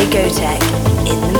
DJ Gotek in the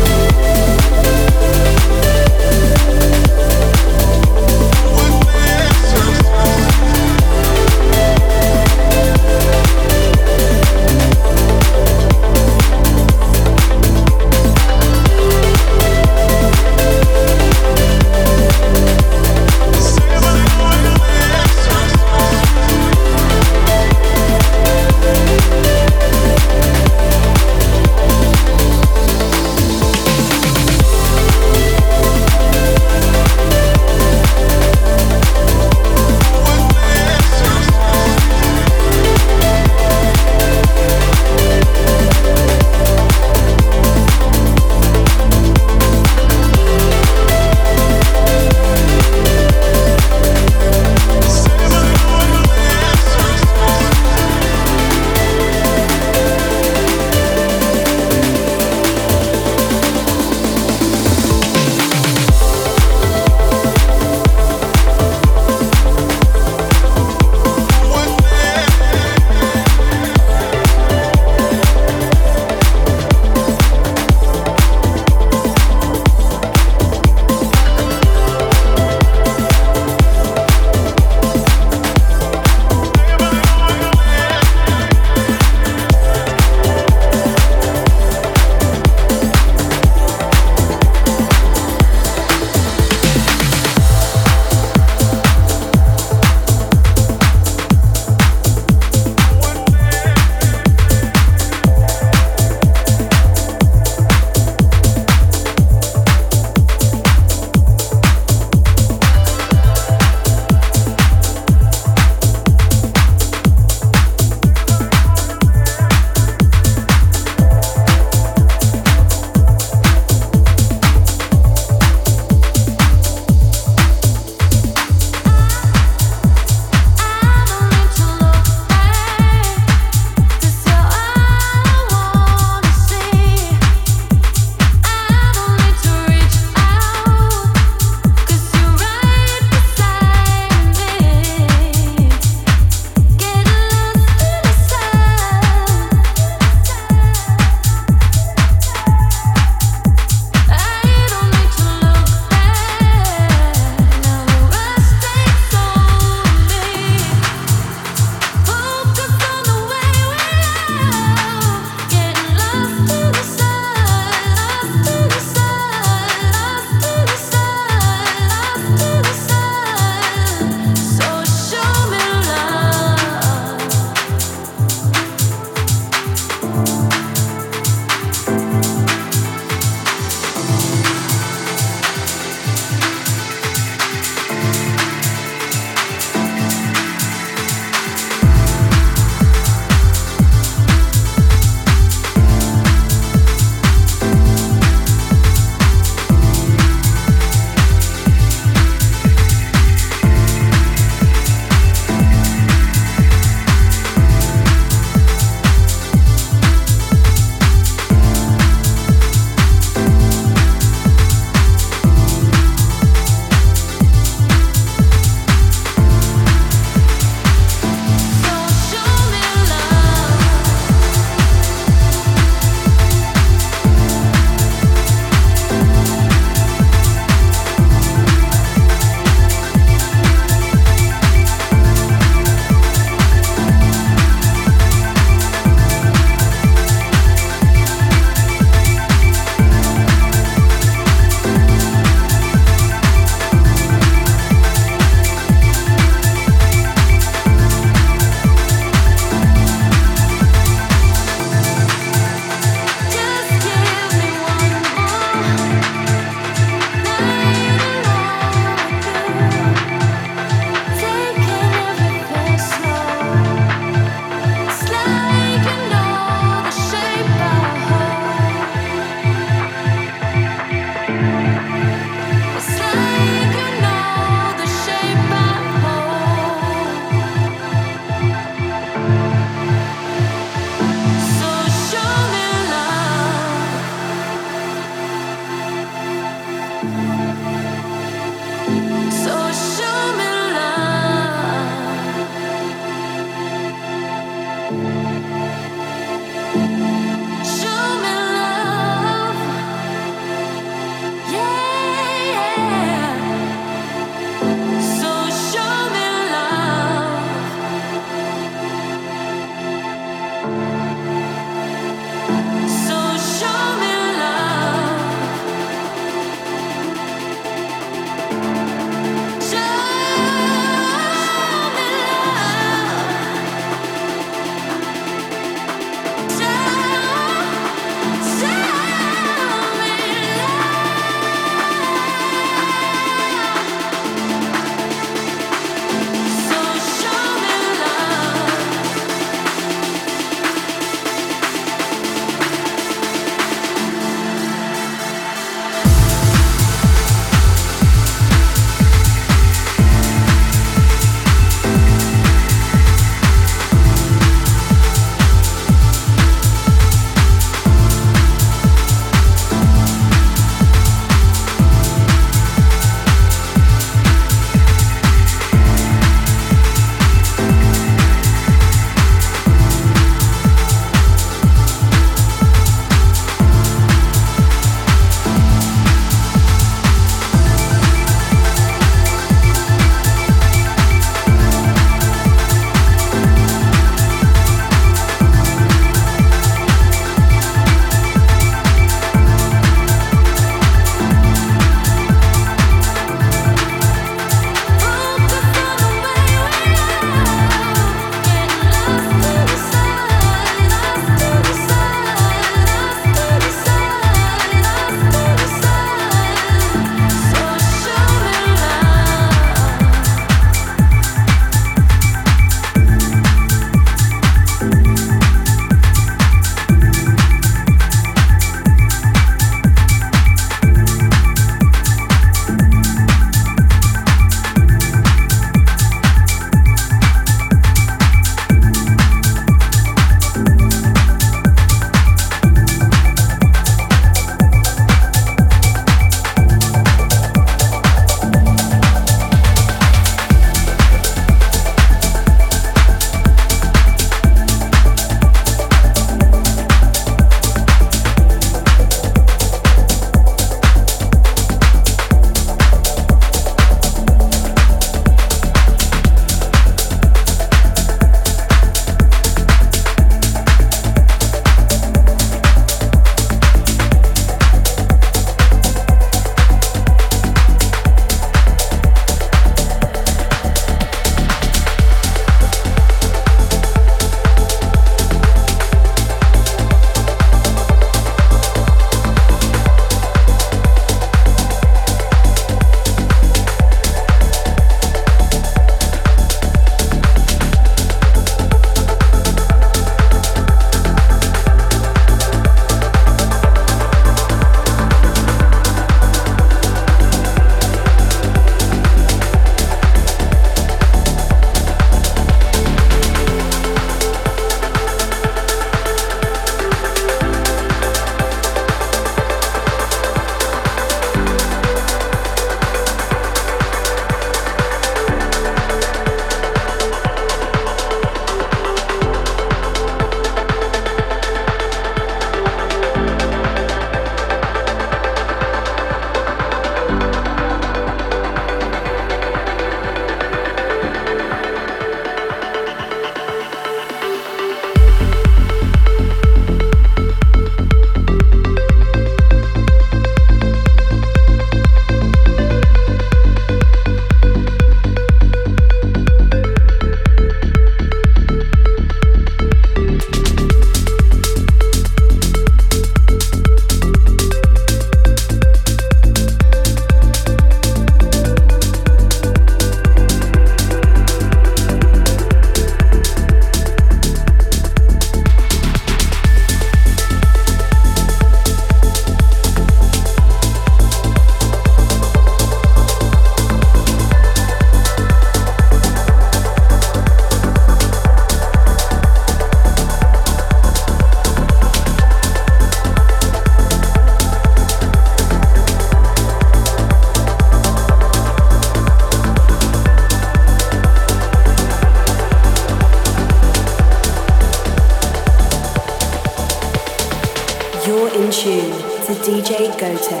DJ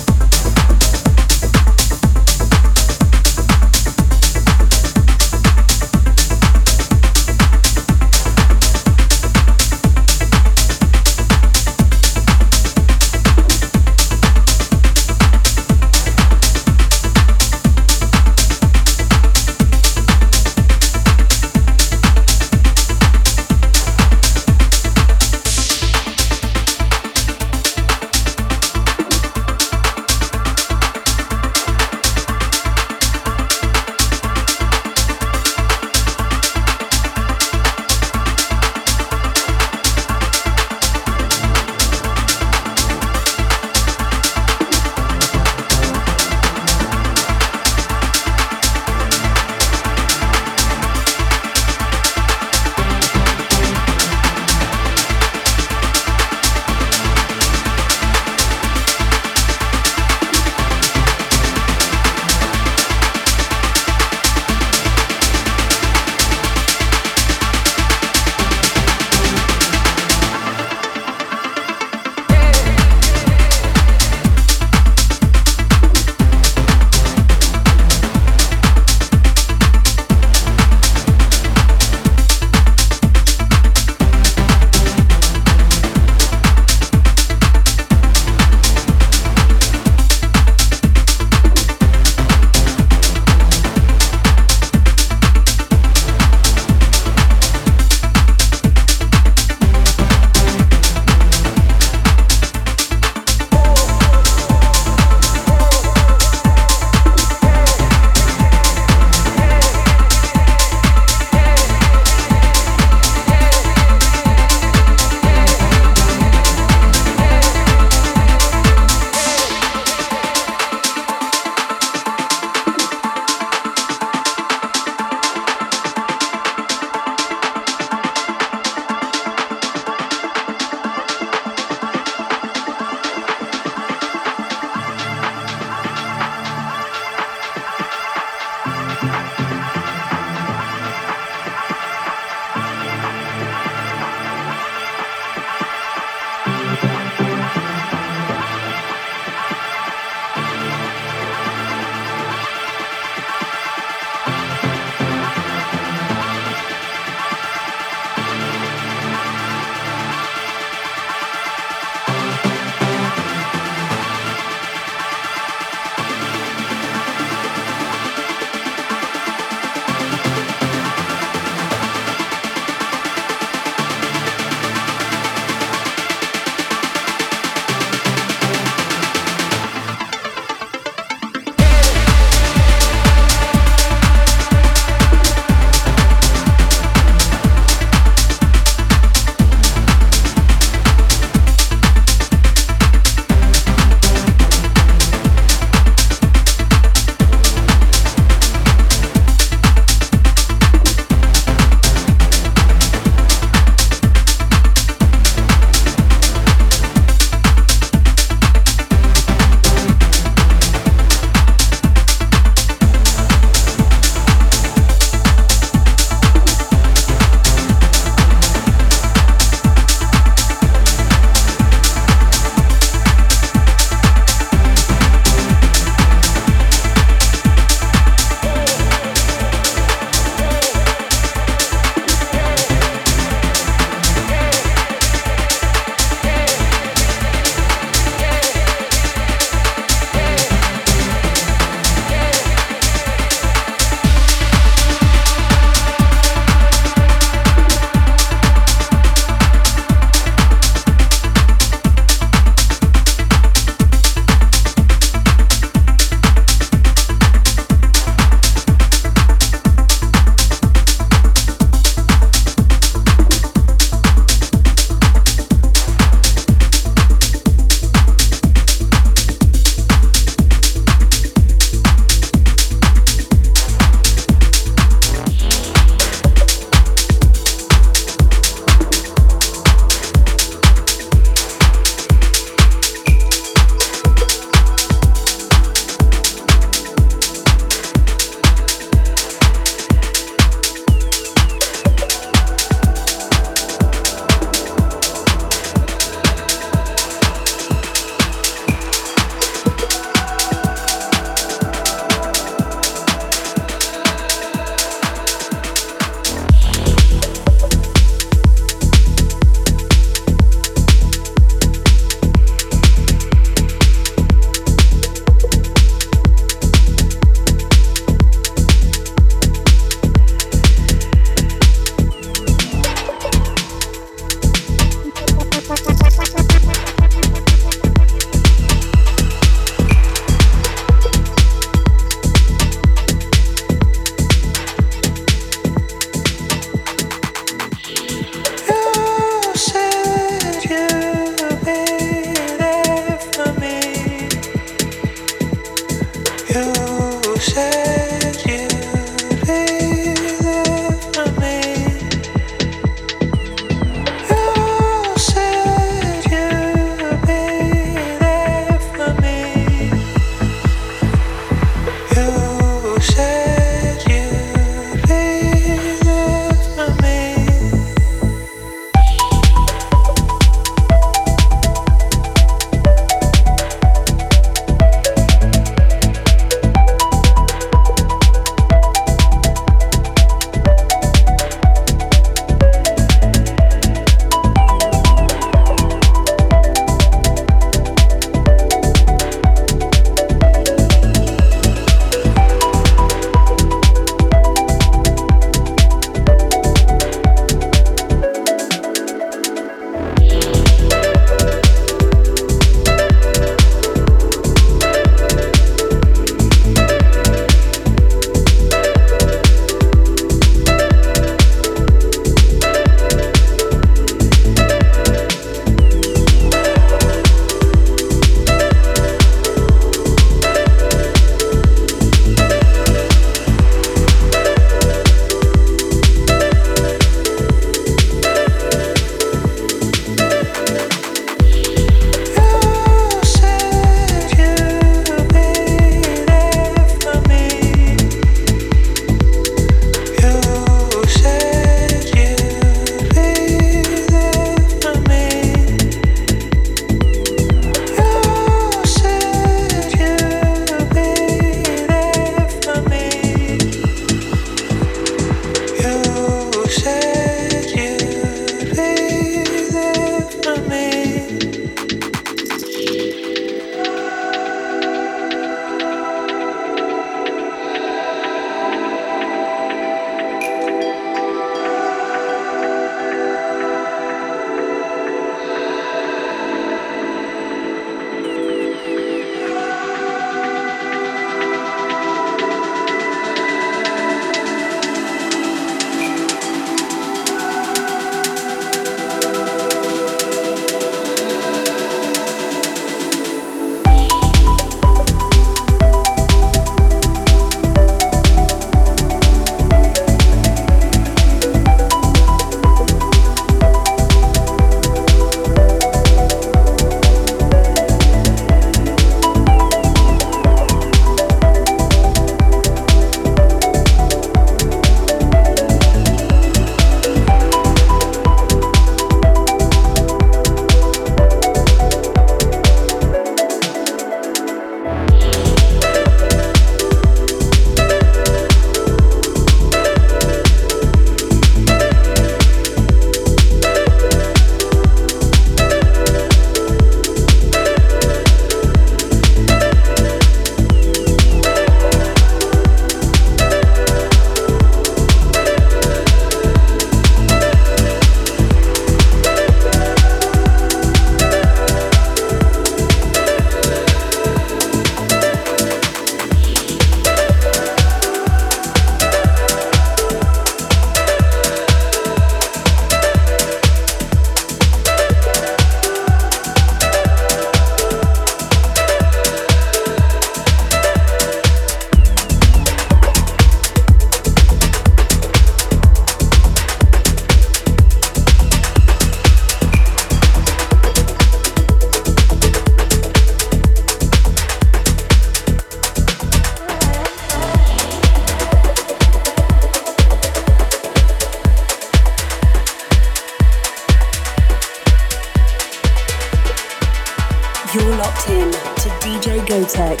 You're locked in to DJ Gotek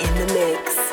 in the mix.